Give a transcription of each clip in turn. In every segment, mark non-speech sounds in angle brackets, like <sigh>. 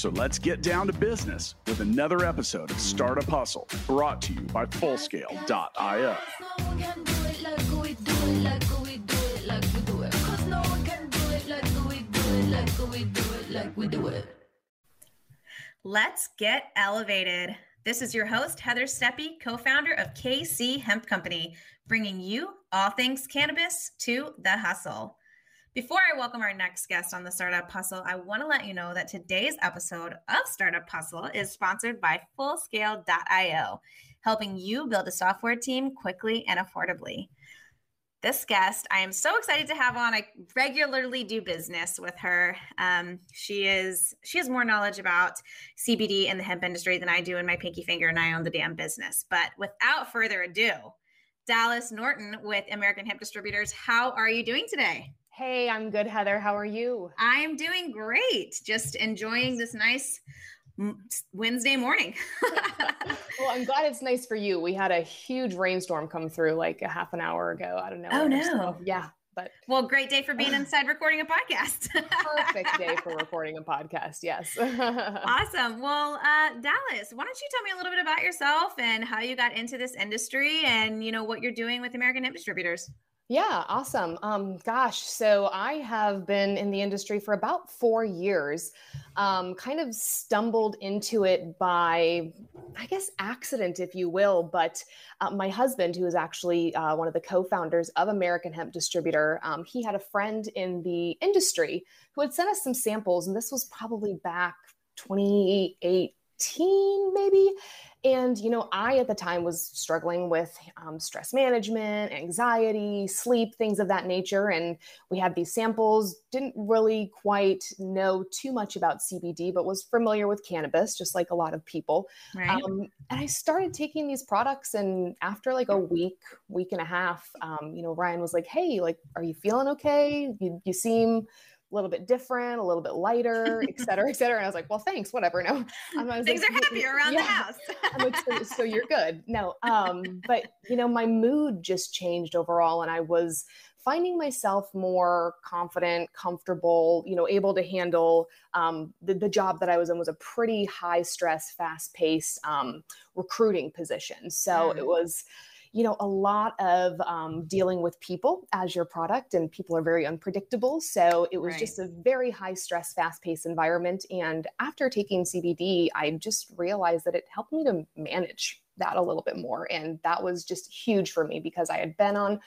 So let's get down to business with another episode of Startup Hustle brought to you by Fullscale.io. Let's get elevated. This is your host, Heather Steppe, co founder of KC Hemp Company, bringing you all things cannabis to the hustle. Before I welcome our next guest on the Startup Hustle, I want to let you know that today's episode of Startup Hustle is sponsored by Fullscale.io, helping you build a software team quickly and affordably. This guest, I am so excited to have on. I regularly do business with her. Um, she is she has more knowledge about CBD and the hemp industry than I do in my pinky finger, and I own the damn business. But without further ado, Dallas Norton with American Hemp Distributors. How are you doing today? Hey, I'm good, Heather. How are you? I'm doing great. Just enjoying this nice Wednesday morning. <laughs> well, I'm <laughs> glad it's nice for you. We had a huge rainstorm come through like a half an hour ago. I don't know. Oh no. So, yeah. But well, great day for being <laughs> inside recording a podcast. perfect day for recording a podcast. Yes. awesome. Well, uh, Dallas, why don't you tell me a little bit about yourself and how you got into this industry and you know what you're doing with American Hemp Distributors? Yeah, awesome. Um, gosh, so I have been in the industry for about four years. Um, kind of stumbled into it by, I guess, accident, if you will. But uh, my husband, who is actually uh, one of the co-founders of American Hemp Distributor, um, he had a friend in the industry who had sent us some samples, and this was probably back 2018, maybe. And, you know, I at the time was struggling with um, stress management, anxiety, sleep, things of that nature. And we had these samples, didn't really quite know too much about CBD, but was familiar with cannabis, just like a lot of people. Right. Um, and I started taking these products. And after like a week, week and a half, um, you know, Ryan was like, hey, like, are you feeling okay? You, you seem a little bit different, a little bit lighter, et cetera, et cetera. And I was like, well, thanks, whatever. <laughs> No, um, things like, are happier around yeah. the house. Like, so, <laughs> so, you're good. No, um, but you know, my mood just changed overall, and I was finding myself more confident, comfortable, you know, able to handle um, the, the, job that I was in was a pretty high stress, fast paced um, recruiting position. So mm. it was you know, a lot of um, dealing with people as your product, and people are very unpredictable. So it was right. just a very high stress, fast paced environment. And after taking CBD, I just realized that it helped me to manage that a little bit more. And that was just huge for me because I had been on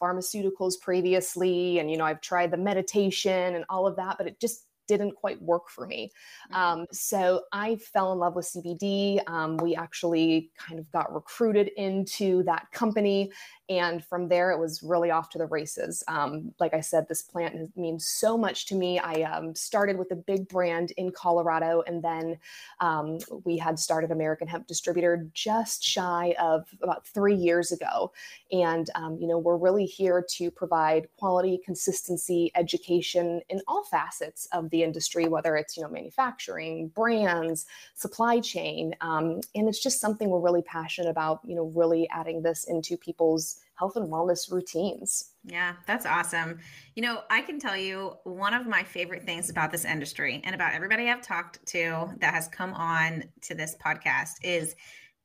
pharmaceuticals previously and you know I've tried the meditation and all of that but it just didn't quite work for me. Mm-hmm. Um, so I fell in love with CBD. Um, we actually kind of got recruited into that company and from there, it was really off to the races. Um, like I said, this plant means so much to me. I um, started with a big brand in Colorado, and then um, we had started American Hemp Distributor just shy of about three years ago. And, um, you know, we're really here to provide quality, consistency, education in all facets of the industry, whether it's, you know, manufacturing, brands, supply chain. Um, and it's just something we're really passionate about, you know, really adding this into people's health and wellness routines. Yeah, that's awesome. You know, I can tell you one of my favorite things about this industry and about everybody I've talked to that has come on to this podcast is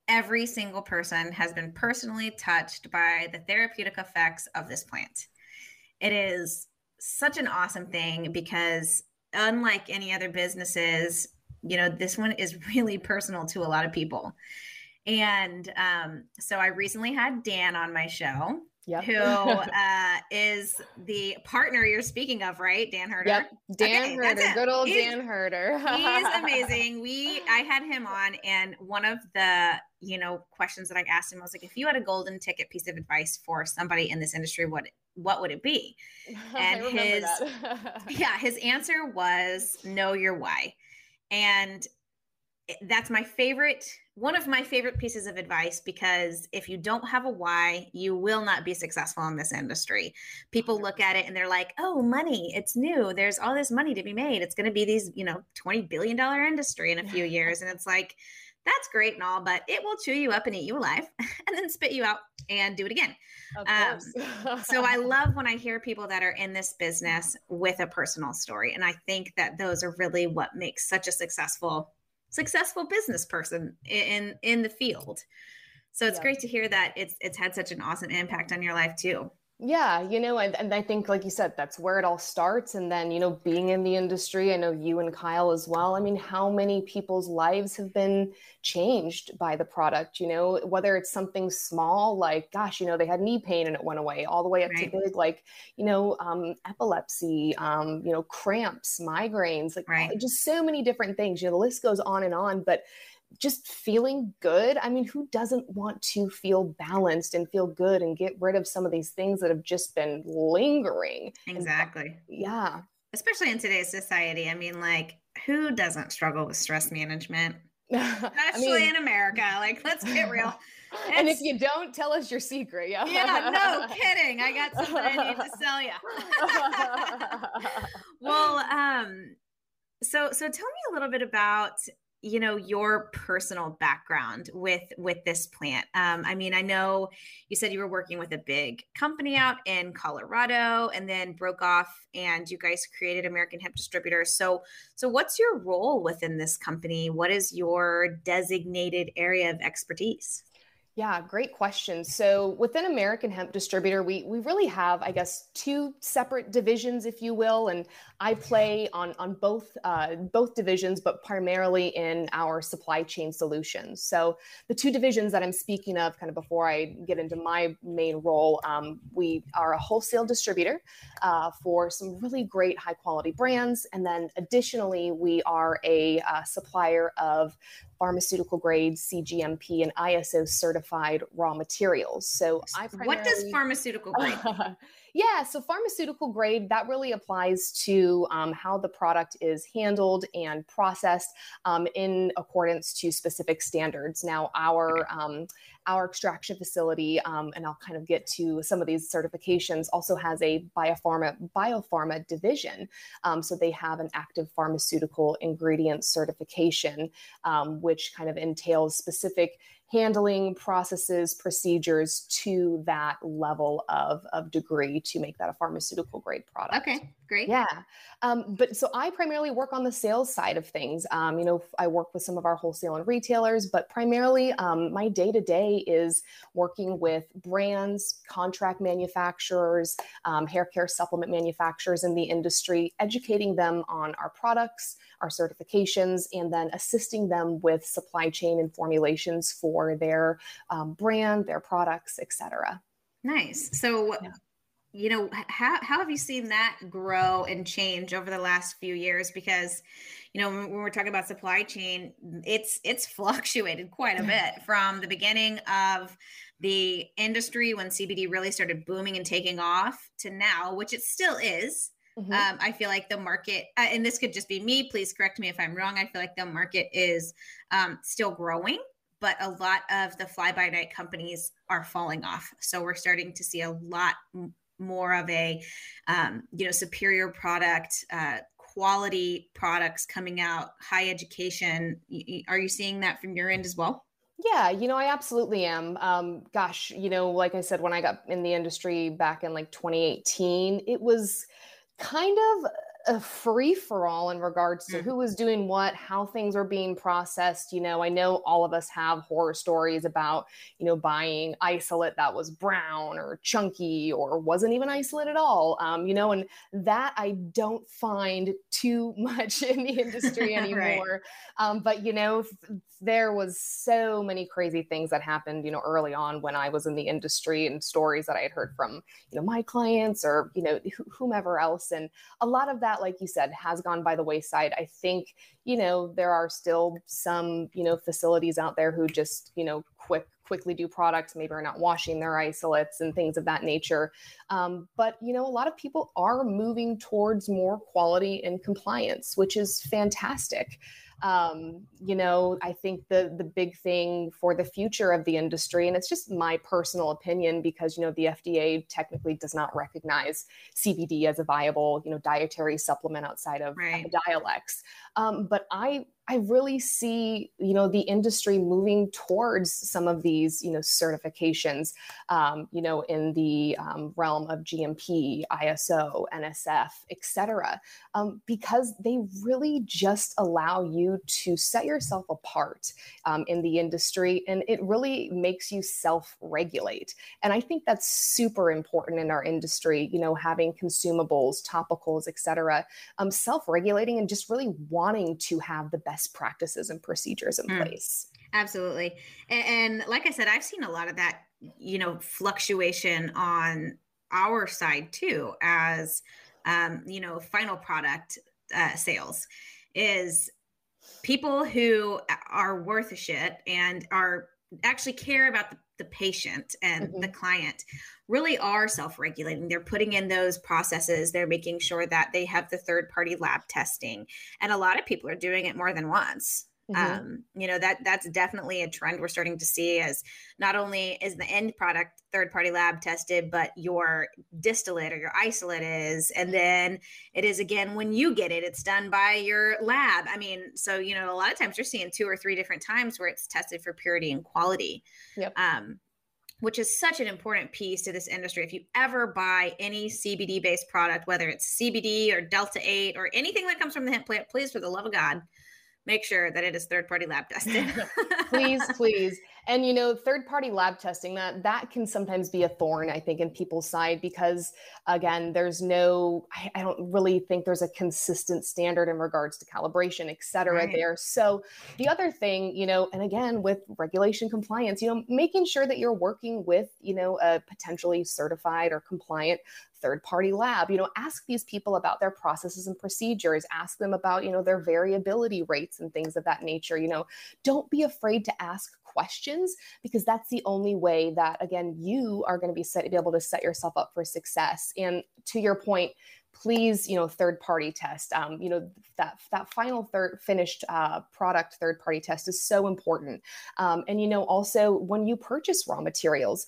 every single person has been personally touched by the therapeutic effects of this plant. It is such an awesome thing because unlike any other businesses, you know, this one is really personal to a lot of people. And um, so I recently had Dan on my show. Yep. who <laughs> uh, is the partner you're speaking of, right? Dan Herder. Yep. Dan okay, Herder, good old he's, Dan Herder. <laughs> he's amazing. We I had him on, and one of the you know questions that I asked him was like, if you had a golden ticket piece of advice for somebody in this industry, what what would it be? <laughs> And his <laughs> yeah, his answer was know your why. And that's my favorite one of my favorite pieces of advice because if you don't have a why you will not be successful in this industry. People look at it and they're like oh money it's new. There's all this money to be made. It's going to be these you know 20 billion dollar industry in a few <laughs> years. And it's like that's great and all but it will chew you up and eat you alive <laughs> and then spit you out and do it again um, so i <laughs> love when i hear people that are in this business with a personal story and i think that those are really what makes such a successful successful business person in in the field. So it's yeah. great to hear that it's it's had such an awesome impact on your life too. Yeah, you know, and, and I think, like you said, that's where it all starts. And then, you know, being in the industry, I know you and Kyle as well. I mean, how many people's lives have been changed by the product? You know, whether it's something small, like, gosh, you know, they had knee pain and it went away, all the way up right. to big, like, you know, um, epilepsy, um, you know, cramps, migraines, like right. just so many different things. You know, the list goes on and on. But just feeling good. I mean, who doesn't want to feel balanced and feel good and get rid of some of these things that have just been lingering? Exactly. And, yeah. Especially in today's society. I mean, like, who doesn't struggle with stress management? <laughs> Especially I mean, in America. Like, let's get real. It's, <laughs> and if you don't, tell us your secret. Yeah. Yeah, no <laughs> kidding. I got something I need to sell you. well, um, so so tell me a little bit about you know your personal background with with this plant? Um, i mean i know you said you were working with a big company out in colorado and then broke off and you guys created american hemp distributor so so what's your role within this company? What is your designated area of expertise yeah, great question. So within American Hemp Distributor, we we really have, I guess, two separate divisions, if you will, and I play on on both uh, both divisions, but primarily in our supply chain solutions. So the two divisions that I'm speaking of, kind of before I get into my main role, um, we are a wholesale distributor uh, for some really great high quality brands, and then additionally, we are a uh, supplier of pharmaceutical grade CGMP and ISO certified raw materials. So I What does pharmaceutical grade? <laughs> yeah, so pharmaceutical grade that really applies to um, how the product is handled and processed um, in accordance to specific standards. Now, our um, our extraction facility, um, and I'll kind of get to some of these certifications, also has a biopharma biopharma division. Um, so they have an active pharmaceutical ingredient certification, um, which kind of entails specific handling processes, procedures to that level of, of degree to make that a pharmaceutical grade product. Okay, great. Yeah. Um, but so I primarily work on the sales side of things. Um, you know, I work with some of our wholesale and retailers, but primarily um, my day to day is working with brands, contract manufacturers, um, hair care supplement manufacturers in the industry, educating them on our products, our certifications, and then assisting them with supply chain and formulations for their um, brand, their products, etc. Nice. So, yeah. you know, how, how have you seen that grow and change over the last few years? Because, you know, when we're talking about supply chain, it's it's <laughs> fluctuated quite a bit from the beginning of the industry when CBD really started booming and taking off to now, which it still is. Mm-hmm. Um, I feel like the market, uh, and this could just be me, please correct me if I'm wrong. I feel like the market is um, still growing, but a lot of the fly by night companies are falling off. So we're starting to see a lot m- more of a, um, you know, superior product, uh, quality products coming out, high education. Y- are you seeing that from your end as well? Yeah, you know, I absolutely am. Um, gosh, you know, like I said, when I got in the industry back in like 2018, it was kind of a free for all in regards to mm. who was doing what, how things were being processed. You know, I know all of us have horror stories about, you know, buying isolate that was brown or chunky or wasn't even isolate at all. Um, you know, and that I don't find too <laughs> much in the industry <laughs> anymore. right. um, but, you know, there was so many crazy things that happened, you know, early on when I was in the industry and stories that I had heard from, you know, my clients or, you know, wh- whomever else. And a lot of that, like you said, has gone by the wayside. I think, you know, there are still some, you know, facilities out there who just, you know, quick quickly do products maybe are not washing their isolates and things of that nature um, but you know a lot of people are moving towards more quality and compliance which is fantastic Um, you know, I think the the big thing for the future of the industry, and it's just my personal opinion because you know the FDA technically does not recognize CBD as a viable you know dietary supplement outside of right. Epidiolex. Um, but I I really see, you know, the industry moving towards some of these, you know, certifications, um, you know, in the um, realm of GMP, ISO, NSF, et cetera, um, because they really just allow you to set yourself apart um, in the industry, and it really makes you self-regulate. And I think that's super important in our industry. You know, having consumables, topicals, et cetera, um, self-regulating, and just really wanting to have the best best practices and procedures in mm, place. Absolutely. And, and like I said, I've seen a lot of that, you know, fluctuation on our side too, as, um, you know, final product uh, sales is people who are worth a shit and are actually care about the, the patient and mm-hmm. the client really are self-regulating. They're putting in those processes. They're making sure that they have the third party lab testing. And a lot of people are doing it more than once Mm-hmm. Um, you know that that's definitely a trend we're starting to see as not only is the end product third party lab tested, but your distillate or your isolate is, and then it is again when you get it, it's done by your lab. I mean, so you know a lot of times you're seeing two or three different times where it's tested for purity and quality. Yep. Um, which is such an important piece to this industry. If you ever buy any CBD based product, whether it's CBD or Delta 8 or anything that comes from the hemp plant, please, for the love of God, make sure that it is third party lab tested. <laughs> please, please. And you know, third party lab testing that that can sometimes be a thorn, I think, in people's side because again, there's no, I, I don't really think there's a consistent standard in regards to calibration, et cetera, right. there. So the other thing, you know, and again with regulation compliance, you know, making sure that you're working with, you know, a potentially certified or compliant third party lab you know ask these people about their processes and procedures ask them about you know their variability rates and things of that nature you know don't be afraid to ask questions because that's the only way that again you are going to be set be able to set yourself up for success. And to your point please you know third party test. Um, you know that that final third finished uh, product third party test is so important. Um, and you know also when you purchase raw materials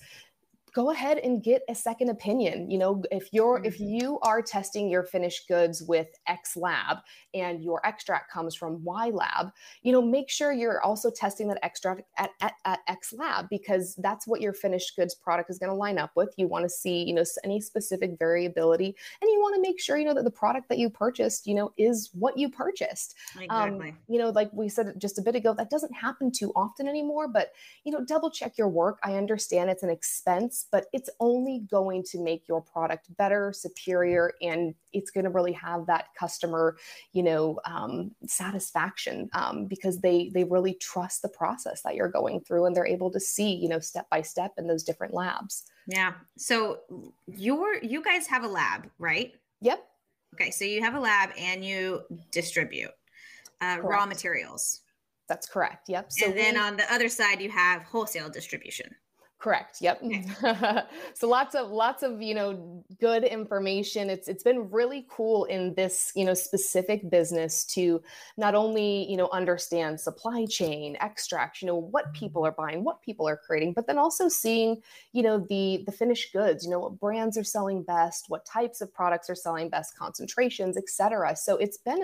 go ahead and get a second opinion you know if you're mm-hmm. if you are testing your finished goods with x lab and your extract comes from y lab you know make sure you're also testing that extract at, at, at x lab because that's what your finished goods product is going to line up with you want to see you know any specific variability and you want to make sure you know that the product that you purchased you know is what you purchased um, exactly. Um, you know like we said just a bit ago that doesn't happen too often anymore but you know double check your work i understand it's an expense but it's only going to make your product better, superior, and it's going to really have that customer, you know, um, satisfaction um, because they they really trust the process that you're going through, and they're able to see, you know, step by step in those different labs. Yeah. So you're you guys have a lab, right? Yep. Okay, so you have a lab and you distribute uh, raw materials. That's correct. Yep. So and then we, on the other side, you have wholesale distribution. Correct. Yep. <laughs> so lots of lots of you know good information. It's it's been really cool in this you know specific business to not only you know understand supply chain, extract, you know what people are buying, what people are creating, but then also seeing you know the the finished goods. You know what brands are selling best, what types of products are selling best, concentrations, etc. So it's been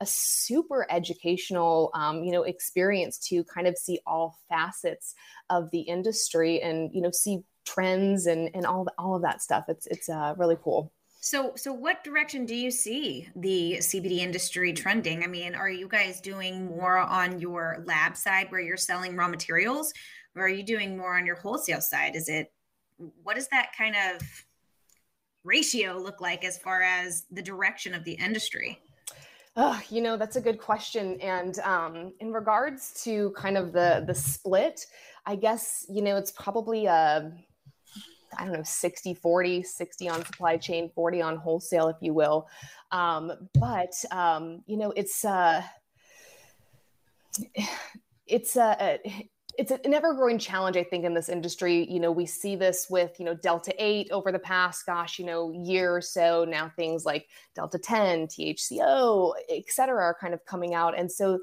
a super educational um, you know experience to kind of see all facets of the industry and you know see trends and and all all of that stuff it's it's uh, really cool so, so what direction do you see the CBD industry trending? I mean, are you guys doing more on your lab side where you're selling raw materials, or are you doing more on your wholesale side? Is it what does that kind of ratio look like as far as the direction of the industry? Oh, you know, that's a good question. And um, in regards to kind of the the split, I guess, you know, it's probably a I don't know, 60, 40, 60 on supply chain, 40 on wholesale, if you will. Um, but, um, you know, it's, uh, <sighs> it's, uh, it's an ever growing challenge, I think, in this industry. You know, we see this with, you know, Delta 8 over the past, gosh, you know, year or so. Now things like Delta 10, THCO, et cetera, are kind of coming out. And so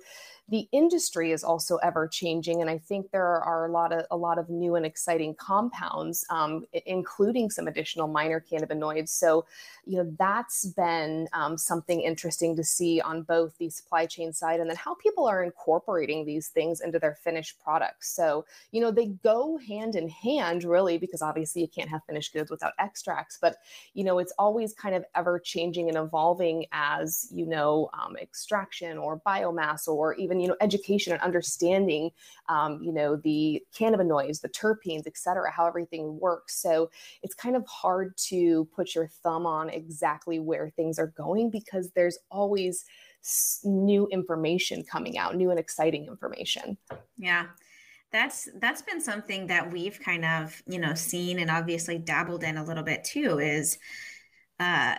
the industry is also ever changing, and I think there are a lot of a lot of new and exciting compounds, um, including some additional minor cannabinoids. So, you know, that's been um, something interesting to see on both the supply chain side and then how people are incorporating these things into their finished products. So, you know, they go hand in hand, really, because obviously you can't have finished goods without extracts. But you know, it's always kind of ever changing and evolving as you know um, extraction or biomass or even you know education and understanding um, you know the cannabinoids the terpenes et cetera how everything works. So it's kind of hard to put your thumb on exactly where things are going because there's always new information coming out new and exciting information. Yeah. That's that's been something that we've kind of you know seen and obviously dabbled in a little bit too is uh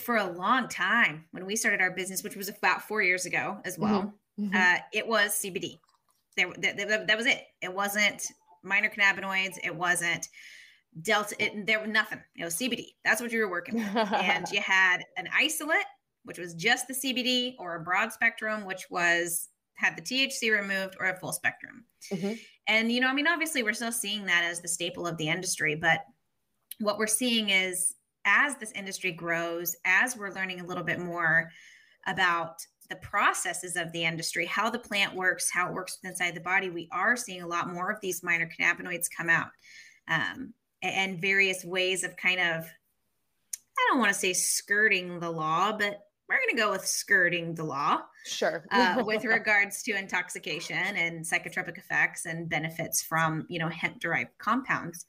for a long time when we started our business, which was about four years ago as well, mm-hmm. Mm-hmm. uh, it was CBD. There, that, that, that was it. It wasn't minor cannabinoids. It wasn't delta. It, there was nothing. It was CBD. That's what you were working with. and <laughs> you had an isolate, which was just the CBD, or a broad spectrum, which was had the THC removed, or a full spectrum. Mm-hmm. And you know, I mean, obviously, we're still seeing that as the staple of the industry, but what we're seeing is as this industry grows, as we're learning a little bit more about the processes of the industry, how the plant works, how it works inside the body, we are seeing a lot more of these minor cannabinoids come out um, and various ways of kind of, I don't want to say skirting the law, but we're going to go with skirting the law. Sure. uh, with regards to intoxication and psychotropic effects and benefits from, you know, hemp derived compounds.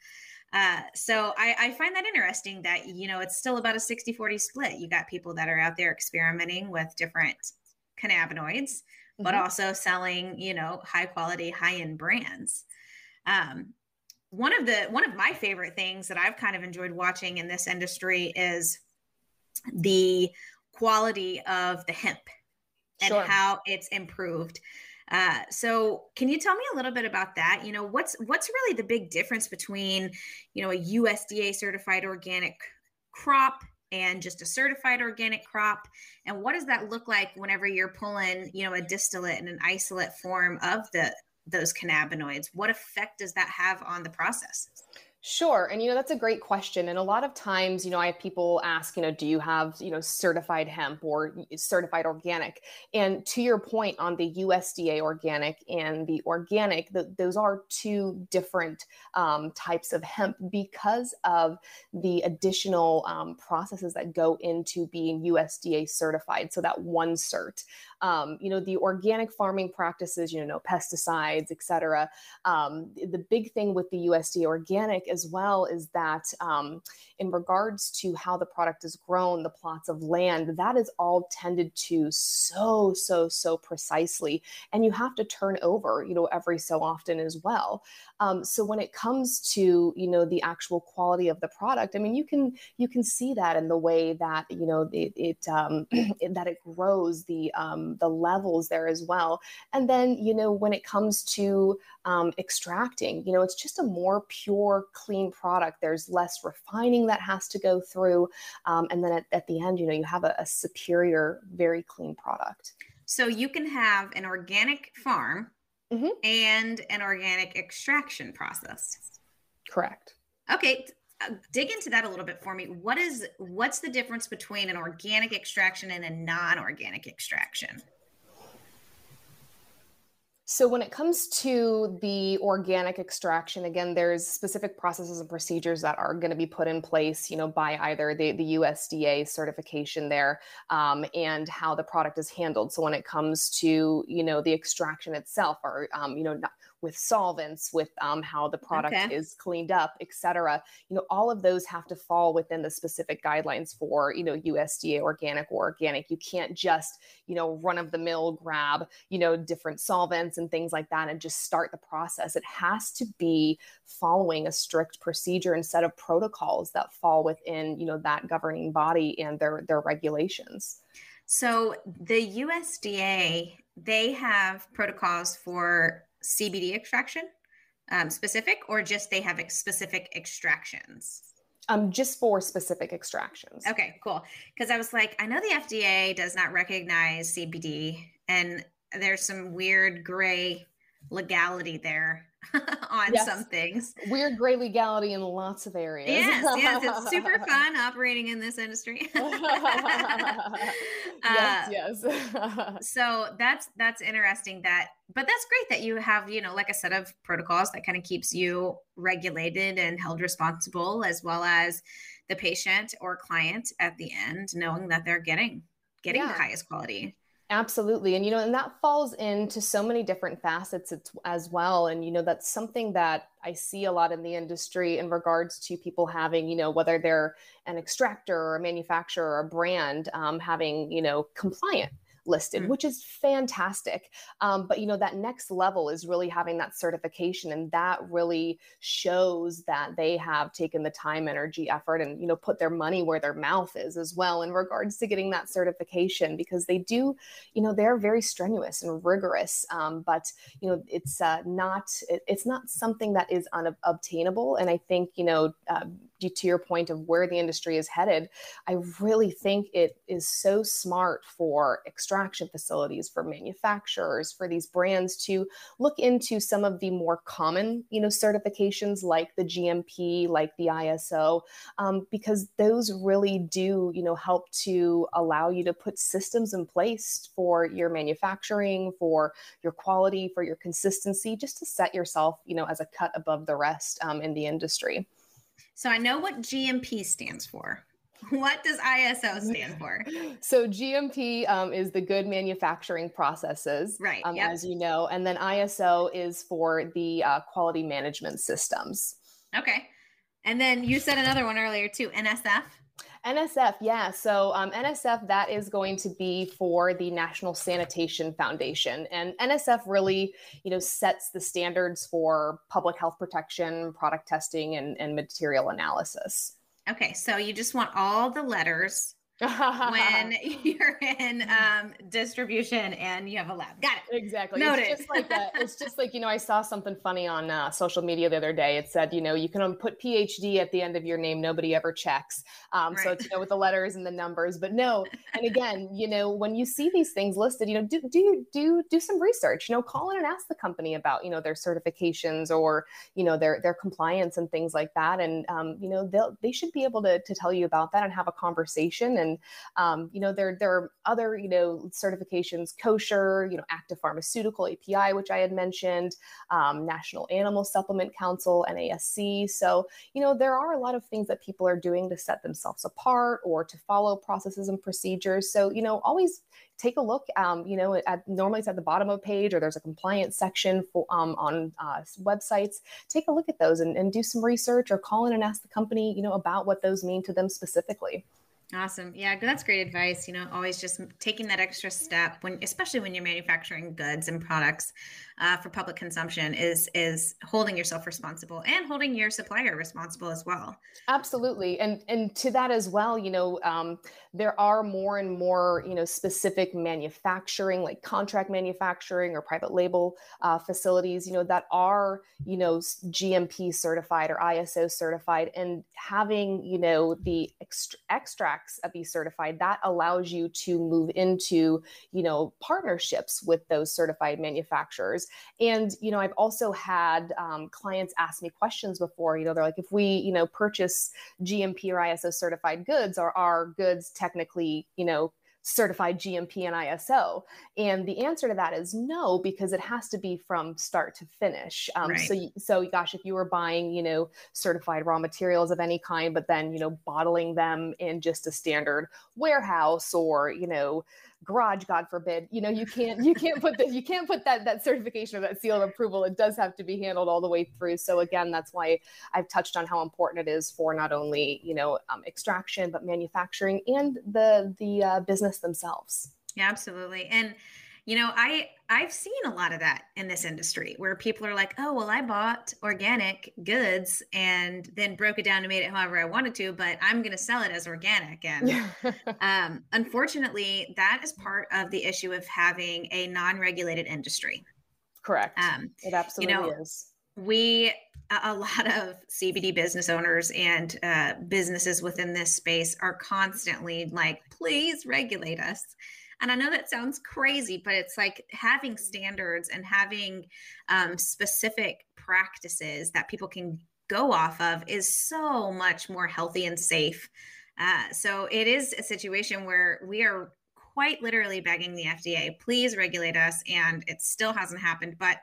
Uh, so I, I, find that interesting that, you know, it's still about a 60 40 split. You got people that are out there experimenting with different cannabinoids, mm-hmm. but also selling, you know, high quality, high end brands. Um, one of the one of my favorite things that I've kind of enjoyed watching in this industry is the quality of the hemp and sure. how it's improved. Uh, so can you tell me a little bit about that? You know, what's what's really the big difference between, you know, a USDA certified organic crop and just a certified organic crop? And what does that look like whenever you're pulling you know a distillate and an isolate form of the those cannabinoids? What effect does that have on the process Sure. And, you know, that's a great question. And a lot of times, you know, I have people ask, you know, do you have, you know, certified hemp or certified organic? And to your point on the USDA organic and the organic, the, those are two different um, types of hemp because of the additional um, processes that go into being USDA certified. So that one cert um, you know, the organic farming practices, you know, no pesticides, et cetera. Um, the big thing with the USDA organic as well is that um, in regards to how the product is grown, the plots of land, that is all tended to so, so, so precisely. And you have to turn over, you know, every so often as well. Um, so when it comes to, you know, the actual quality of the product, I mean, you can, you can see that in the way that, you know, it, it um, <clears throat> that it grows the, um, the levels there as well. And then, you know, when it comes to um, extracting, you know, it's just a more pure, clean product. There's less refining that has to go through. Um, and then at, at, the end, you know, you have a, a superior, very clean product. So you can have an organic farm mm-hmm. and an organic extraction process. Correct. Okay, uh, dig into that a little bit for me what is what's the difference between an organic extraction and a non-organic extraction so when it comes to the organic extraction, again, there's specific processes and procedures that are going to be put in place, you know, by either the, the USDA certification there um, and how the product is handled. So when it comes to, you know, the extraction itself or, um, you know, not, with solvents, with um, how the product okay. is cleaned up, et cetera. You know, all of those have to fall within the specific guidelines for, you know, USDA organic or organic. You can't just, you know, run of the mill grab, you know, different solvents and things like that and just start the process. It has to be following a strict procedure and set of protocols that fall within, you know, that governing body and their their regulations. So the USDA, they have protocols for CBD extraction um, specific, or just they have specific extractions? Um, just for specific extractions. Okay, cool. Because I was like, I know the FDA does not recognize CBD, and there's some weird gray legality there <laughs> on yes. some things. Weird gray legality in lots of areas. Yes, yes, it's super <laughs> fun operating in this industry. <laughs> yes, uh, yes. so that's that's interesting. That, but that's great that you have you know like a set of protocols that kind of keeps you regulated and held responsible, as well as the patient or client at the end knowing that they're getting getting yeah. the highest quality. Absolutely. And, you know, and that falls into so many different facets as well. And, you know, that's something that I see a lot in the industry in regards to people having, you know, whether they're an extractor or a manufacturer or a brand, um, having, you know, compliant listed, mm which is fantastic. Um, but you know, that next level is really having that certification, and that really shows that they have taken the time, energy, effort, and you know, put their money where their mouth is as well in regards to getting that certification because they do, you know, they're very strenuous and rigorous. Um, but you know, it's uh, not it, it's not something that is unobtainable, and I think you know. Uh, to your point of where the industry is headed, I really think it is so smart for extraction facilities, for manufacturers, for these brands to look into some of the more common, you know, certifications like the GMP, like the ISO, um, because those really do, you know, help to allow you to put systems in place for your manufacturing, for your quality, for your consistency, just to set yourself, you know, as a cut above the rest um, in the industry. So I know what GMP stands for. <laughs> What does ISO stand for? So GMP um, is the good manufacturing processes, right? Um, yep. As you know, and then ISO is for the uh, quality management systems. Okay, and then you said another one earlier too, NSF. NSF, yeah. So um, NSF, that is going to be for the National Sanitation Foundation, and NSF really, you know, sets the standards for public health protection, product testing, and, and material analysis. Okay, so you just want all the letters when <laughs> <laughs> you're in um, distribution and you have a lab. Got it. Exactly. Noted. It's just like that. It's just like, you know, I saw something funny on uh, social media the other day. It said, you know, you can put PhD at the end of your name. Nobody ever checks. Um, right. So it's, you know, with the letters and the numbers, but no. And again, you know, when you see these things listed, you know, do, do, do, do some research, you know, call in and ask the company about, you know, their certifications or, you know, their, their compliance and things like that. And, um, you know, they'll, they should be able to, to tell you about that and have a conversation and and um, you know there there are other you know certifications kosher you know active pharmaceutical api which i had mentioned um, national animal supplement council nasc so you know there are a lot of things that people are doing to set themselves apart or to follow processes and procedures. So you know always take a look um, you know at, normally it's at the bottom of a page or there's a compliance section for, um, on uh, websites. Take a look at those and, and do some research or call in and ask the company you know about what those mean to them specifically Awesome. Yeah, that's great advice. You know, always just taking that extra step when, especially when you're manufacturing goods and products uh, for public consumption, is is holding yourself responsible and holding your supplier responsible as well. Absolutely, and and to that as well, you know, um, there are more and more you know specific manufacturing, like contract manufacturing or private label uh, facilities, you know, that are you know GMP certified or ISO certified, and having you know the extra extract be certified, that allows you to move into, you know, partnerships with those certified manufacturers. And, you know, I've also had um, clients ask me questions before, you know, they're like, if we, you know, purchase GMP or ISO certified goods, are our goods technically, you know, certified GMP and ISO? And the answer to that is no, because it has to be from start to finish. Um, right. So, so gosh, if you were buying, you know, certified raw materials of any kind, but then, you know, bottling them in just a standard warehouse or, you know, garage god forbid you know you can't you can't put the you can't put that that certification or that seal of approval. It does have to be handled all the way through. So again that's why i've touched on how important it is for not only you know um, extraction but manufacturing and the the uh, business themselves. Yeah absolutely. And you know, I I've seen a lot of that in this industry where people are like, "Oh, well, I bought organic goods and then broke it down and made it however I wanted to, but I'm going to sell it as organic." And <laughs> um, unfortunately, that is part of the issue of having a non-regulated industry. Correct. Um, it absolutely you know, is. We a lot of CBD business owners and uh, businesses within this space are constantly like, "Please regulate us." And I know that sounds crazy, but it's like having standards and having um, specific practices that people can go off of is so much more healthy and safe. Uh, so it is a situation where we are quite literally begging the FDA, please regulate us. And it still hasn't happened. But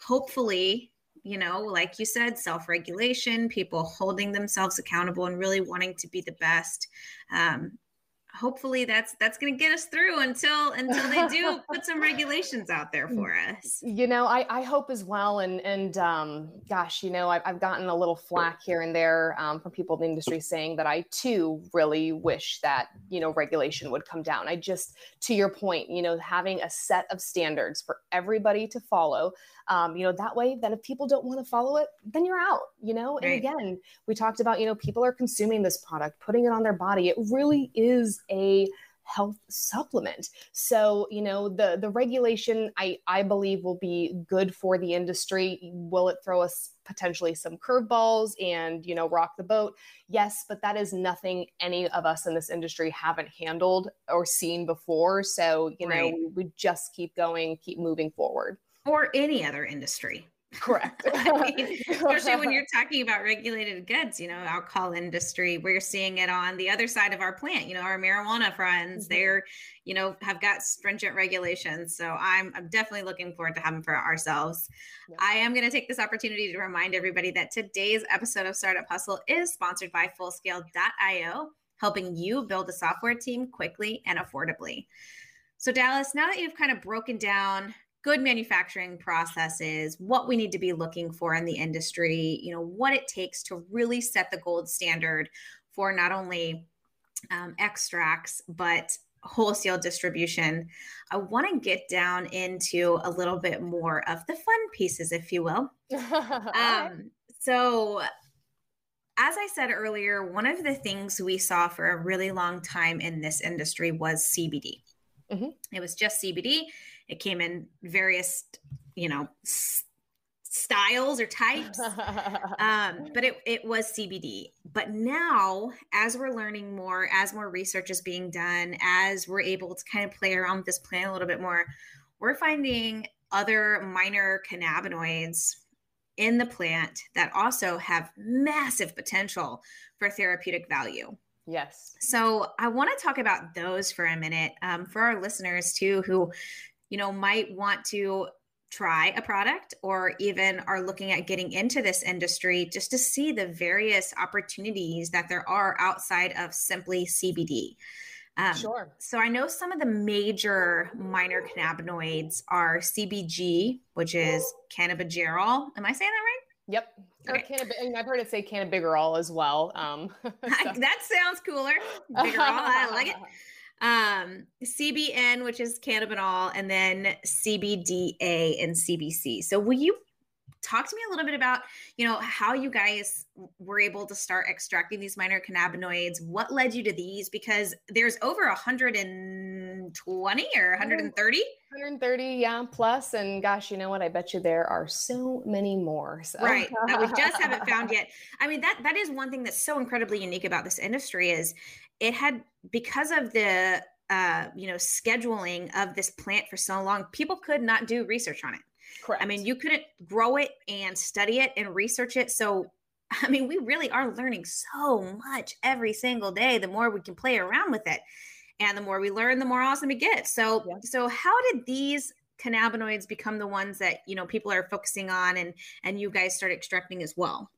hopefully, you know, like you said, self regulation, people holding themselves accountable and really wanting to be the best. Um, hopefully that's that's going to get us through until until they do put some regulations out there for us. you know i i hope as well and and um gosh you know i've, I've gotten a little flack here and there um, from people in the industry saying that i too really wish that you know regulation would come down. I just to your point you know having a set of standards for everybody to follow um, you know that way then if people don't want to follow it then you're out you know and again we talked about you know people are consuming this product putting it on their body it really is a health supplement. So, you know, the the regulation I I believe will be good for the industry. Will it throw us potentially some curveballs and, you know, rock the boat? Yes, but that is nothing any of us in this industry haven't handled or seen before. So, you know, right. we just keep going, keep moving forward. Or any other industry. Correct. <laughs> I mean, <laughs> especially when you're talking about regulated goods, you know, alcohol industry, we're seeing it on the other side of our plant. You know, our marijuana friends, mm-hmm. they're, you know, have got stringent regulations. So I'm, I'm definitely looking forward to having for ourselves. Yeah. I am going to take this opportunity to remind everybody that today's episode of Startup Hustle is sponsored by Fullscale.io, helping you build a software team quickly and affordably. So, Dallas, now that you've kind of broken down good manufacturing processes, what we need to be looking for in the industry, you know, what it takes to really set the gold standard for not only um, extracts, but wholesale distribution. I want to get down into a little bit more of the fun pieces, if you will. <laughs> um, so, as I said earlier, one of the things we saw for a really long time in this industry was CBD. Mm-hmm. It was just CBD. It came in various, you know, s- styles or types, <laughs> um, but it, it was CBD. But now, as we're learning more, as more research is being done, as we're able to kind of play around with this plant a little bit more, we're finding other minor cannabinoids in the plant that also have massive potential for therapeutic value. Yes. So I want to talk about those for a minute um, for our listeners too, who you know, might want to try a product or even are looking at getting into this industry just to see the various opportunities that there are outside of simply CBD. Um, sure. So I know some of the major minor cannabinoids are CBG, which is cannabigerol. Am I saying that right? Yep. Okay. Cannab- I've heard it say cannabigerol as well. Um, so. <laughs> <laughs> that sounds cooler. I like it. <laughs> um, CBN, which is cannabinol, and then CBDA and CBC. So, will you talk to me a little bit about, you know, how you guys were able to start extracting these minor cannabinoids? What led you to these? Because there's over 120 or 130. 130, yeah, plus. And gosh, you know what? I bet you there are so many more. So. Right. That <laughs> we just haven't found yet. I mean, that that is one thing that's so incredibly unique about this industry is it had because of the uh, you know scheduling of this plant for so long, people could not do research on it. Correct. I mean, you couldn't grow it and study it and research it. So, <laughs> I mean, we really are learning so much every single day. The more we can play around with it, and the more we learn, the more awesome it gets. So, yeah. so how did these cannabinoids become the ones that you know people are focusing on, and and you guys start extracting as well?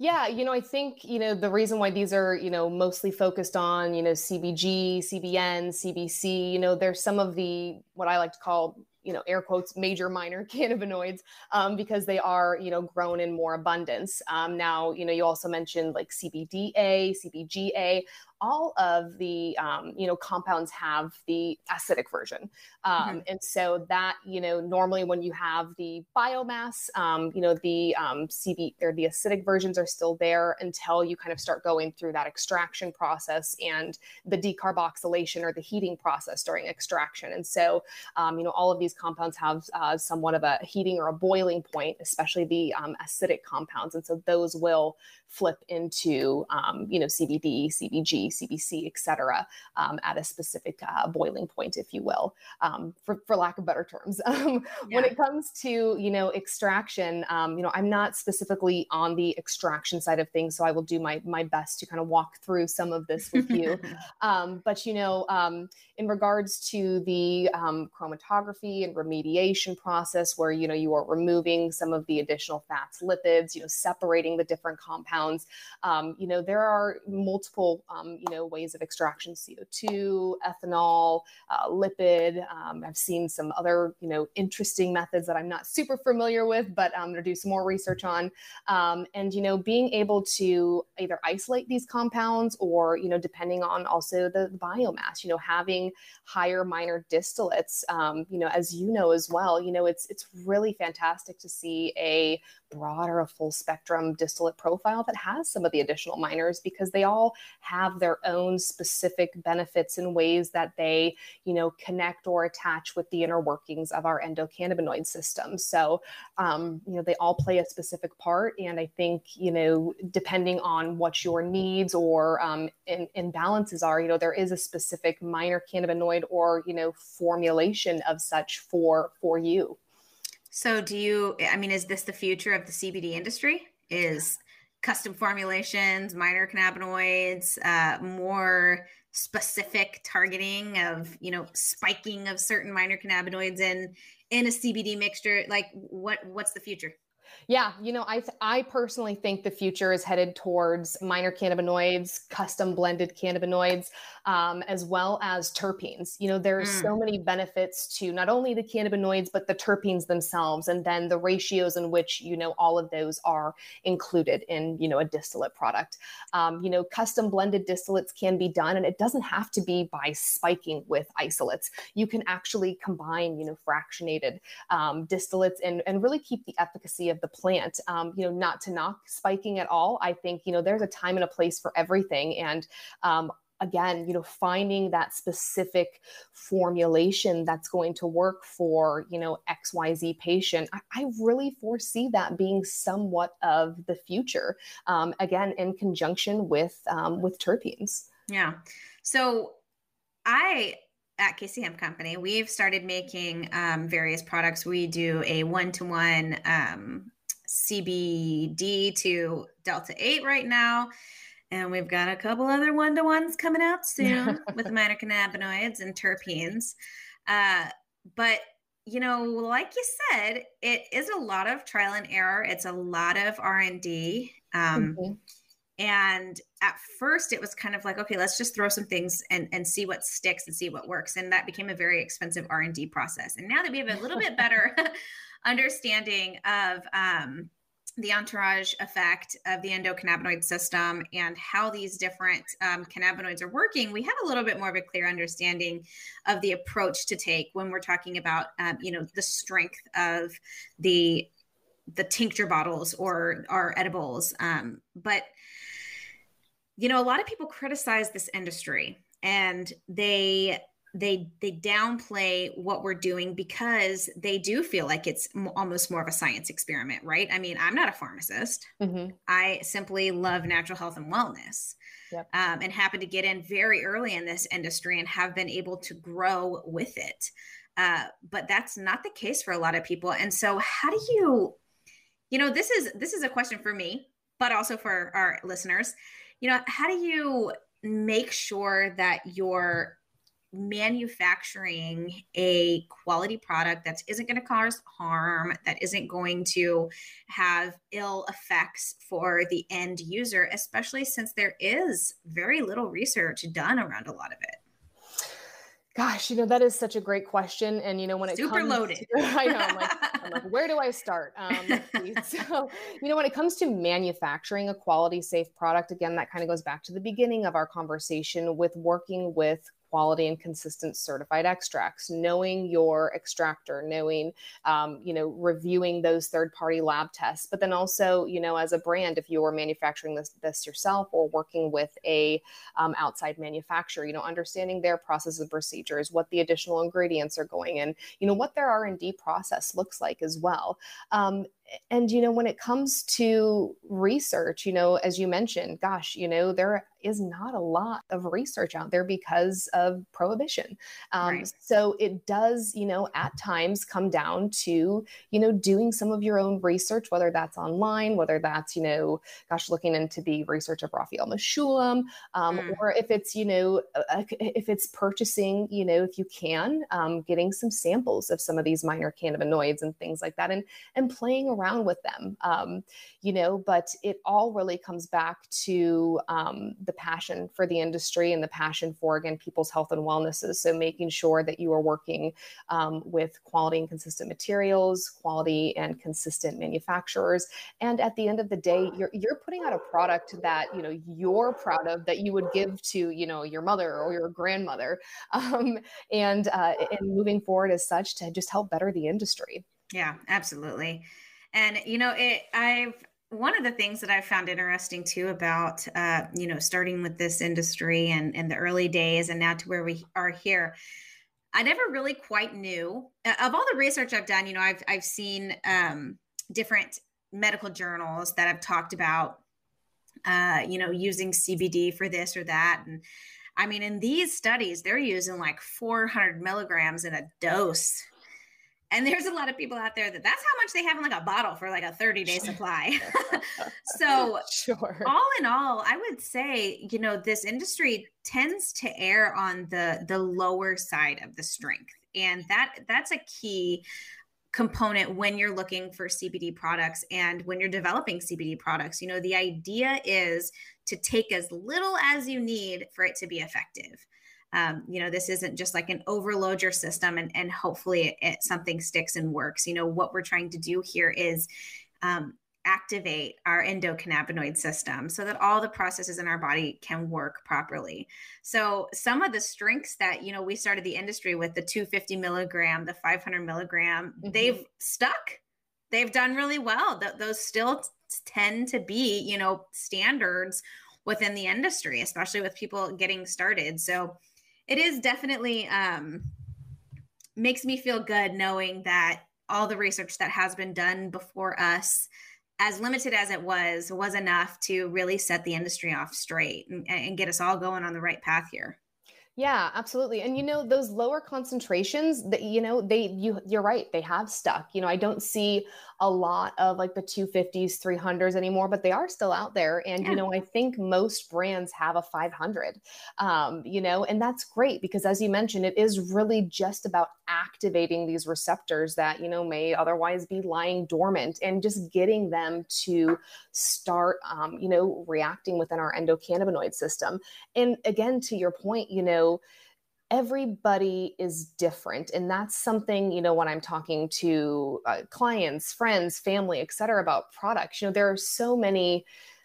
Yeah, you know, I think, you know, the reason why these are, you know, mostly focused on, you know, CBG, CBN, CBC, you know, there's some of the what I like to call you know air quotes major minor <laughs> cannabinoids um, because they are you know grown in more abundance. Um, now you know you also mentioned like cbda cbga all of the um, you know compounds have the acidic version. Um, mm-hmm. and so that you know normally when you have the biomass um, you know the um, cb or the acidic versions are still there until you kind of start going through that extraction process and the decarboxylation or the heating process during extraction. And so um, you know all of these compounds have uh, somewhat of a heating or a boiling point especially the um, acidic compounds. And so those will flip into you know cbd cbg CBC, et cetera, um, at a specific uh, boiling point, if you will, um, for, for lack of better terms. <laughs> Um, yeah. When it comes to, you know, extraction, um, you know, I'm not specifically on the extraction side of things, so I will do my, my best to kind of walk through some of this with you. <laughs> Um, but, you know, in regards to the chromatography and remediation process where, you know, you are removing some of the additional fats, lipids, you know, separating the different compounds, you know, there are multiple, um, you know, ways of extraction: CO2, ethanol, uh, lipid. Um, I've seen some other, you know, interesting methods that I'm not super familiar with, but I'm going to do some more research on. Um, and you know, being able to either isolate these compounds or, you know, depending on also the, the biomass, you know, having higher minor distillates. Um, you know, as you know as well, you know, it's it's really fantastic to see a broader, a full spectrum distillate profile that has some of the additional minors because they all have their own specific benefits and ways that they, you know, connect or attach with the inner workings of our endocannabinoid system. So, um, you know, they all play a specific part. And I think, you know, depending on what your needs or um, in, imbalances are, you know, there is a specific minor cannabinoid or, you know, formulation of such for for you. So do you I mean is this the future of the CBD industry? Is custom formulations, minor cannabinoids, uh, more specific targeting of, you know, spiking of certain minor cannabinoids in in a CBD mixture? Like what what's the future? Yeah, you know, I th- I personally think the future is headed towards minor cannabinoids, custom blended cannabinoids, um, as well as terpenes. You know, there's mm. so many benefits to not only the cannabinoids but the terpenes themselves, and then the ratios in which you know all of those are included in you know a distillate product. Um, you know, custom blended distillates can be done, and it doesn't have to be by spiking with isolates. You can actually combine you know fractionated um, distillates and and really keep the efficacy of the plant. Um, you know, not to knock spiking at all. I think you know there's a time and a place for everything, and um, again, you know, finding that specific formulation that's going to work for, you know, XYZ patient, I, I really foresee that being somewhat of the future. Um, again, in conjunction with um, with terpenes. Yeah. So I at KC Hemp Company, we've started making um, various products. We do a one to one CBD to Delta 8 right now. And we've got a couple other one to ones coming out <laughs> soon with minor cannabinoids and terpenes. Uh, but you know, like you said, it is a lot of trial and error. It's a lot of R and D. Um, mm-hmm. And at first, it was kind of like, okay, let's just throw some things and, and see what sticks and see what works. And that became a very expensive R and D process. And now that we have a little bit better <laughs> understanding of um, the entourage effect of the endocannabinoid system and how these different um, cannabinoids are working, we have a little bit more of a clear understanding of the approach to take when we're talking about, um, you know, the strength of the the tincture bottles or our edibles. Um, but you know, a lot of people criticize this industry and they they they downplay what we're doing because they do feel like it's almost more of a science experiment right? I mean i'm not a pharmacist. Mm-hmm. i simply love natural health and wellness yep. um, and happen to get in very early in this industry and have been able to grow with it. Uh, but that's not the case for a lot of people. And so how do you you know this is this is a question for me but also for our listeners. You know how do you make sure that you're manufacturing a quality product that isn't going to cause harm, that isn't going to have ill effects for the end user, especially since there is very little research done around a lot of it. Gosh, you know that is such a great question, and you know when it super comes loaded, to, <laughs> I know. I'm like, I'm like, where do I start? Um, <laughs> so, you know, when it comes to manufacturing a quality, safe product, again, that kind of goes back to the beginning of our conversation with working with quality and consistent certified extracts knowing your extractor knowing um, you know reviewing those third party lab tests but then also you know as a brand if you're manufacturing this, this yourself or working with a um, outside manufacturer you know understanding their processes and procedures what the additional ingredients are going in you know what their r&d process looks like as well. Um, and you know when it comes to research you know as you mentioned gosh you know there is not a lot of research out there because of prohibition. Um, Right. So it does, you know, at times come down to, you know, doing some of your own research, whether that's online, whether that's, you know, gosh, looking into the research of Raphael Mechoulam, um, Mm. or if it's, you know, if it's purchasing, you know, if you can, um, getting some samples of some of these minor cannabinoids and things like that, and and playing around with them, um, you know. But it all really comes back to um, the passion for the industry and the passion for again people's health and wellnesses. So making sure that you are working um, with quality and consistent materials, quality and consistent manufacturers, and at the end of the day, you're you're putting out a product that you know you're proud of that you would give to you know your mother or your grandmother, <laughs> um, and uh, and moving forward as such to just help better the industry. Yeah, absolutely. And you know, it I've one of the things that I found interesting too about uh, you know, starting with this industry and in the early days and now to where we are here. I never really quite knew uh, of all the research I've done, you know, I've I've seen um different medical journals that have talked about uh, you know, using CBD for this or that. And I mean, in these studies, they're using like 400 milligrams in a dose. And there's a lot of people out there that that's how much they have in like a bottle for like a 30 day supply. <laughs> <laughs> so, sure. all in all, I would say, you know, this industry tends to err on the the lower side of the strength. And that that's a key component when you're looking for CBD products and when you're developing CBD products. You know, the idea is to take as little as you need for it to be effective. Um, you know, this isn't just like an overload your system and, and hopefully it, it, something sticks and works. You know, what we're trying to do here is um, activate our endocannabinoid system so that all the processes in our body can work properly. So some of the strengths that you know we started the industry with the 250 milligram, the 500 milligram, Mhm. they've stuck. They've done really well. Th- those still tend to be you know standards within the industry, especially with people getting started. So it is definitely um, makes me feel good knowing that all the research that has been done before us as limited as it was was enough to really set the industry off straight and, and get us all going on the right path here Yeah, absolutely. And you know, those lower concentrations that you know, they you you're right, they have stuck. You know, I don't see a lot of like the 250s, 300s anymore, but they are still out there and Yeah. you know, I think most brands have a 500. Um, you know, and that's great because as you mentioned, it is really just about activating these receptors that, you know, may otherwise be lying dormant and just getting them to start um, you know, reacting within our endocannabinoid system. And again, to your point, you know, everybody is different and that's something you know when i'm talking to uh, clients friends family et cetera about products you know there are so many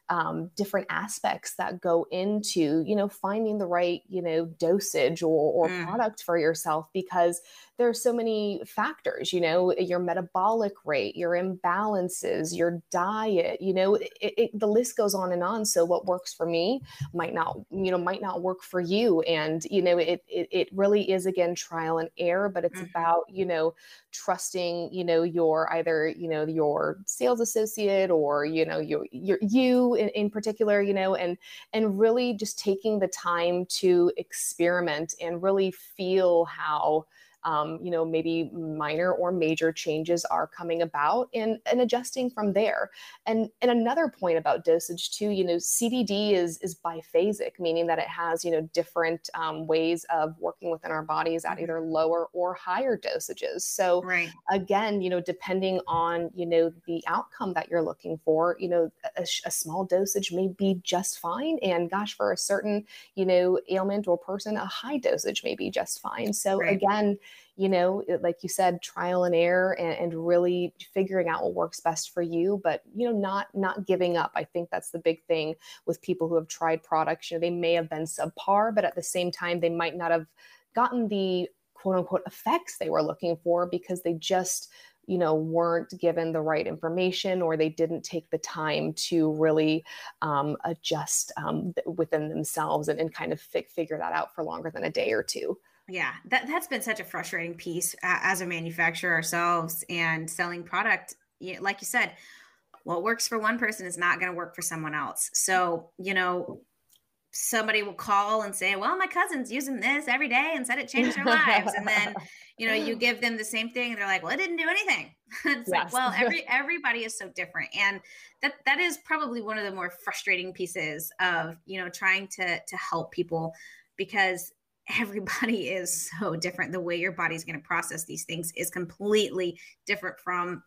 um, different aspects that go into you know finding the right you know dosage or, or Mm. product for yourself because there are so many factors you know your metabolic rate your imbalances your diet you know it, it, the list goes on and on so what works for me might not you know might not work for you and you know it it, it really is again trial and error but it's Mhm. about you know trusting you know your either you know your sales associate or you know your your you in, in particular you know and and really just taking the time to experiment and really feel how um, you know maybe minor or major changes are coming about and and adjusting from there. And and another point about dosage too you know cbd is is biphasic meaning that it has you know different um, ways of working within our bodies at Mhm. either lower or higher dosages. So right. again you know depending on you know the outcome that you're looking for you know a, a small dosage may be just fine. And gosh for a certain you know ailment or person a high dosage may be just fine. So Right. again you know like you said trial and error and, and really figuring out what works best for you but you know not not giving up. I think that's the big thing with people who have tried products. You know they may have been subpar but at the same time they might not have gotten the quote unquote effects they were looking for because they just you know weren't given the right information or they didn't take the time to really um, adjust um, within themselves and, and kind of fi- figure that out for longer than a day or two yeah that, that's been such a frustrating piece uh, as a manufacturer ourselves and selling product like you said what works for one person is not going to work for someone else so you know somebody will call and say, "Well, my cousin's using this every day and said it changed their lives," and then you know you <laughs> give them the same thing, and they're like, "Well, it didn't do anything." <laughs> it's yes. like, well, <laughs> every everybody is so different, and that that is probably one of the more frustrating pieces of you know trying to to help people because everybody <laughs> is so different. The way your body's going to process these things is completely different from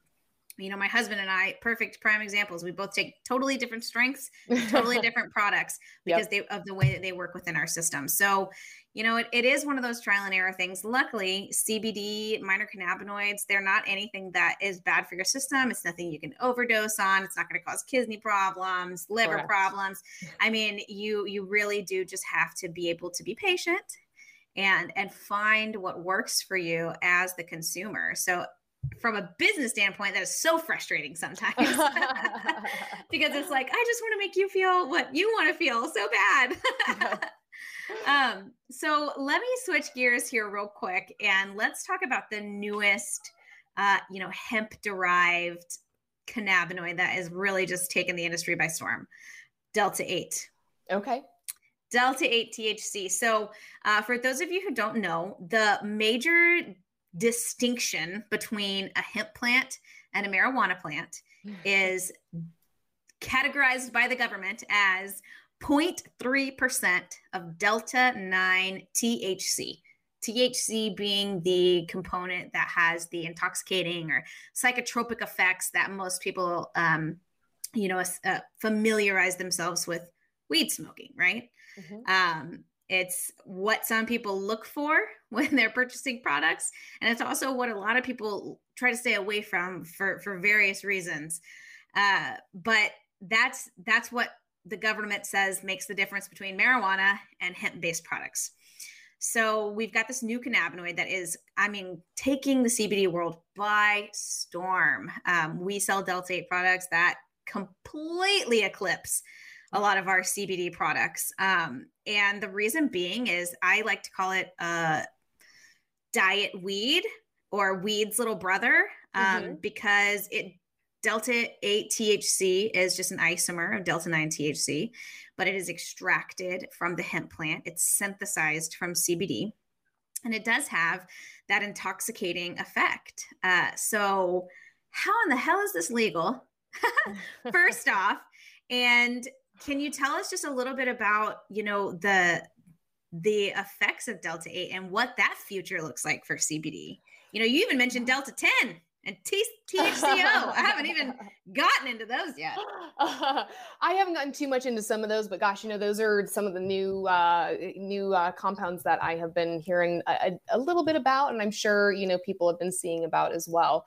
you know, my husband and I, perfect prime examples. We both take totally different strengths, totally <laughs> different products because yep. they of the way that they work within our system. So, you know, it, it is one of those trial and error things. Luckily, CBD, minor cannabinoids, they're not anything that is bad for your system. It's nothing you can overdose on. It's not going to cause kidney problems, liver Correct. problems. I mean, you you really do just have to be able to be patient and and find what works for you as the consumer. So from a business standpoint, that is so frustrating sometimes <laughs> <laughs> because it's like, I just want to make you feel what you want to feel so bad. <laughs> um, so let me switch gears here real quick and let's talk about the newest, uh, you know, hemp derived cannabinoid that is really just taken the industry by storm Delta 8. Okay. Delta 8 THC. So, uh, for those of you who don't know, the major distinction between a hemp plant and a marijuana plant <sighs> is categorized by the government as 0.3% of delta 9 THC. THC being the component that has the intoxicating or psychotropic effects that most people, um, you know, uh, familiarize themselves with weed smoking, right? Mm-hmm. Um, it's what some people look for <laughs> when they're purchasing products. And it's also what a lot of people try to stay away from for, for various reasons. Uh, but that's that's what the government says makes the difference between marijuana and hemp-based products. So we've got this new cannabinoid that is, I mean, taking the CBD world by storm. Um, we sell Delta 8 products that completely eclipse a lot of our CBD products. Um, and the reason being is I like to call it a diet weed or weed's little brother um, mm-hmm. because it delta 8 THC is just an isomer of delta 9 THC, but it is extracted from the hemp plant. It's synthesized from CBD and it does have that intoxicating effect. Uh, so, how in the hell is this legal? <laughs> <laughs> First off, and can you tell us just a little bit about, you know, the the effects of Delta 8 and what that future looks like for CBD? You know, you even mentioned Delta 10 and T- THCO. I haven't even <laughs> gotten into those yet. Uh, <laughs> I haven't gotten too much into some of those, but gosh, you know, those are some of the new uh, new uh, compounds that I have been hearing a, a, little bit about, and I'm sure you know people have been seeing about as well.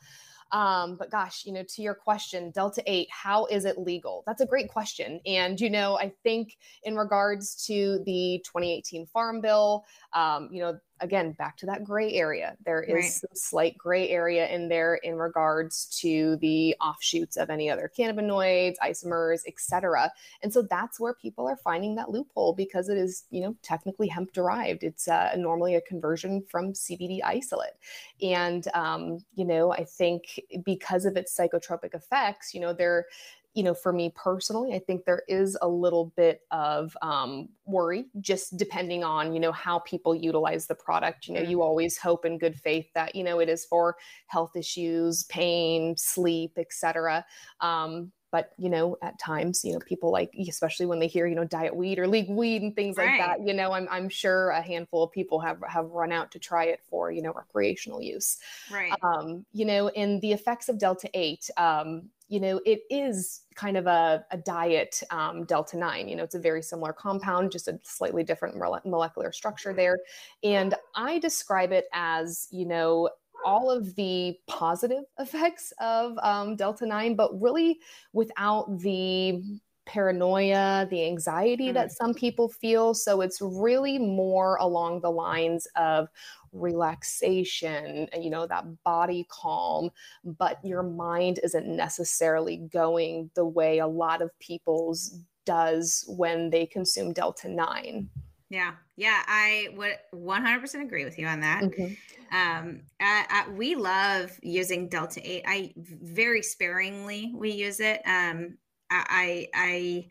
Um, but gosh, you know, to your question, Delta 8, how is it legal? That's a great question. And, you know, I think in regards to the 2018 Farm Bill, um, you know, again back to that gray area. There is right. some slight gray area in there in regards to the offshoots of any other cannabinoids isomers etc and so that's where people are finding that loophole because it is you know technically hemp derived. It's uh, normally a conversion from cbd isolate. And um, you know i think because of its psychotropic effects you know there you know, for me personally, I think there is a little bit of um, worry just depending on, you know, how people utilize the product. You know, you mm-hmm. always hope in good faith that, you know, it is for health issues, pain, sleep, etc. Um, but you know at times you know people like especially when they hear you know diet weed or league weed and things right. like that you know I'm, I'm sure a handful of people have have run out to try it for you know recreational use right um you know in the effects of delta 8 um you know, it is kind of a, a diet um, delta 9. You know, it's a very similar compound, just a slightly different molecular structure there. And I describe it as, you know, all of the positive effects of um, delta 9, but really without the paranoia, the anxiety mm-hmm. that some people feel. So it's really more along the lines of relaxation, you know, that body calm, but your mind isn't necessarily going the way a lot of people's does when they consume Delta 9. Yeah, yeah, I would 100% agree with you on that. Mm-hmm. Um, I, I, we love using Delta 8. I very sparingly we use it. Um, I, I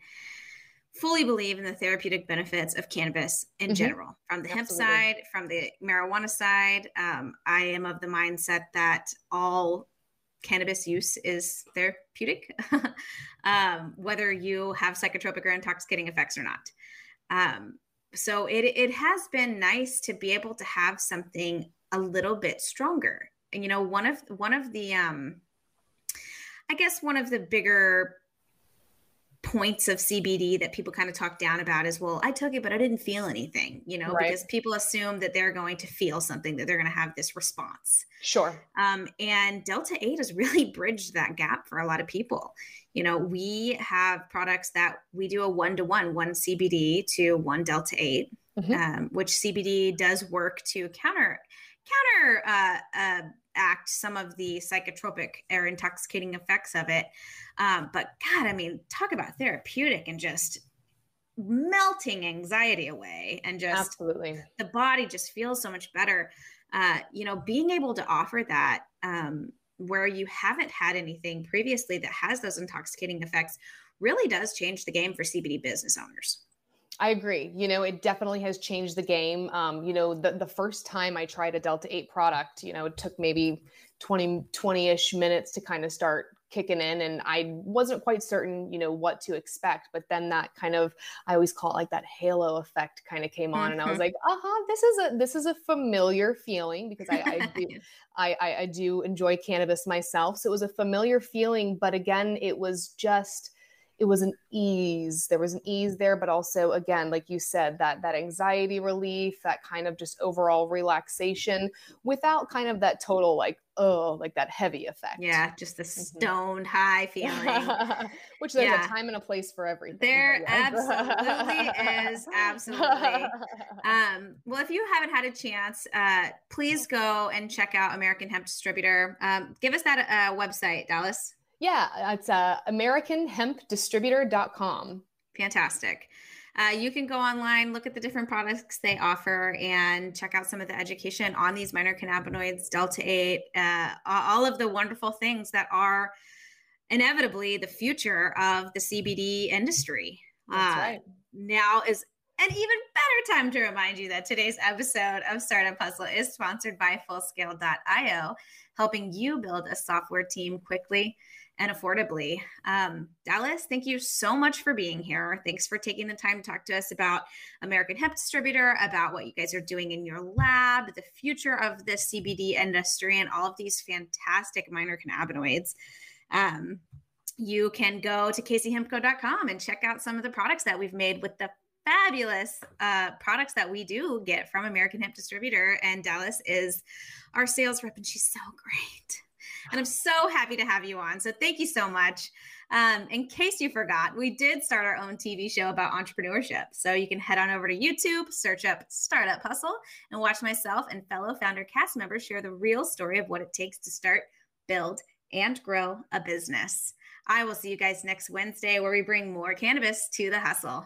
fully believe in the therapeutic benefits of cannabis in mm-hmm. general, from the Absolutely. hemp side, from the marijuana side. Um, I am of the mindset that all cannabis use is therapeutic, <laughs> um, whether you have psychotropic or intoxicating effects or not. Um, so it it has been nice to be able to have something a little bit stronger. And you know, one of one of the um, I guess one of the bigger points of CBD that people kind of talk down about is, well, I took it, but I didn't feel anything, you know, right. because people assume that they're going to feel something, that they're going to have this response. Sure. Um, and Delta 8 has <laughs> really bridged that gap for a lot of people. You know, we have products that we do a one to one, one CBD to one Delta 8, mm-hmm. um, which CBD does work to counter counter uh, uh, act some of the psychotropic or intoxicating effects of it. Um, but God, I mean, talk about therapeutic and just melting anxiety away and just absolutely the body just feels so much better. Uh, you know, being able to offer that um, where you haven't had anything previously that has those intoxicating effects really does change the game for CBD business owners. I agree. You know, it definitely has changed the game. Um, you know, the, the first time I tried a Delta 8 product, you know, it took maybe 20, 20 ish minutes to kind of start kicking in and I wasn't quite certain, you know, what to expect. But then that kind of I always call it like that halo effect kind of came on mm-hmm. and I was mm-hmm. like, uh-huh, this is a this is a familiar feeling because I, I <laughs> do I, I, I do enjoy cannabis myself. So it was a familiar feeling, but again, it was just it was an ease there was an ease there but also again like you said that that anxiety relief that kind of just overall relaxation without kind of that total like oh like that heavy effect yeah just the mm-hmm. stoned mm-hmm. high <laughs> feeling which there's yeah. a time and a place for everything there absolutely is absolutely um, well if you haven't had a chance uh, please go and check out american hemp distributor um, give us that uh, website dallas yeah, it's uh, AmericanHempDistributor.com. Fantastic. Uh, you can go online, look at the different products they offer, and check out some of the education on these minor cannabinoids, Delta 8, uh, all of the wonderful things that are inevitably the future of the CBD industry. That's uh, right. Now is an even better time to remind you that today's episode of Startup Hustle is sponsored by Fullscale.io, helping you build a software team quickly and affordably. Um, Dallas, thank you so much for being here. Thanks for taking the time to talk to us about American Hemp Distributor, about what you guys are doing in your lab, the future of the CBD industry, and all of these fantastic minor cannabinoids. Um, you can go to kchempco.com and check out some of the products that we've made with the fabulous uh, products that we do get from American Hemp Distributor. And Dallas is our sales rep, and she's so great. And I'm so happy to have you on. So thank you so much. Um, in case you forgot, we did start our own TV show about entrepreneurship. So you can head on over to YouTube, search up Startup Hustle, and watch myself and fellow founder cast members share the real story of what it takes to start, build, and grow a business. I will see you guys next Wednesday where we bring more cannabis to the hustle.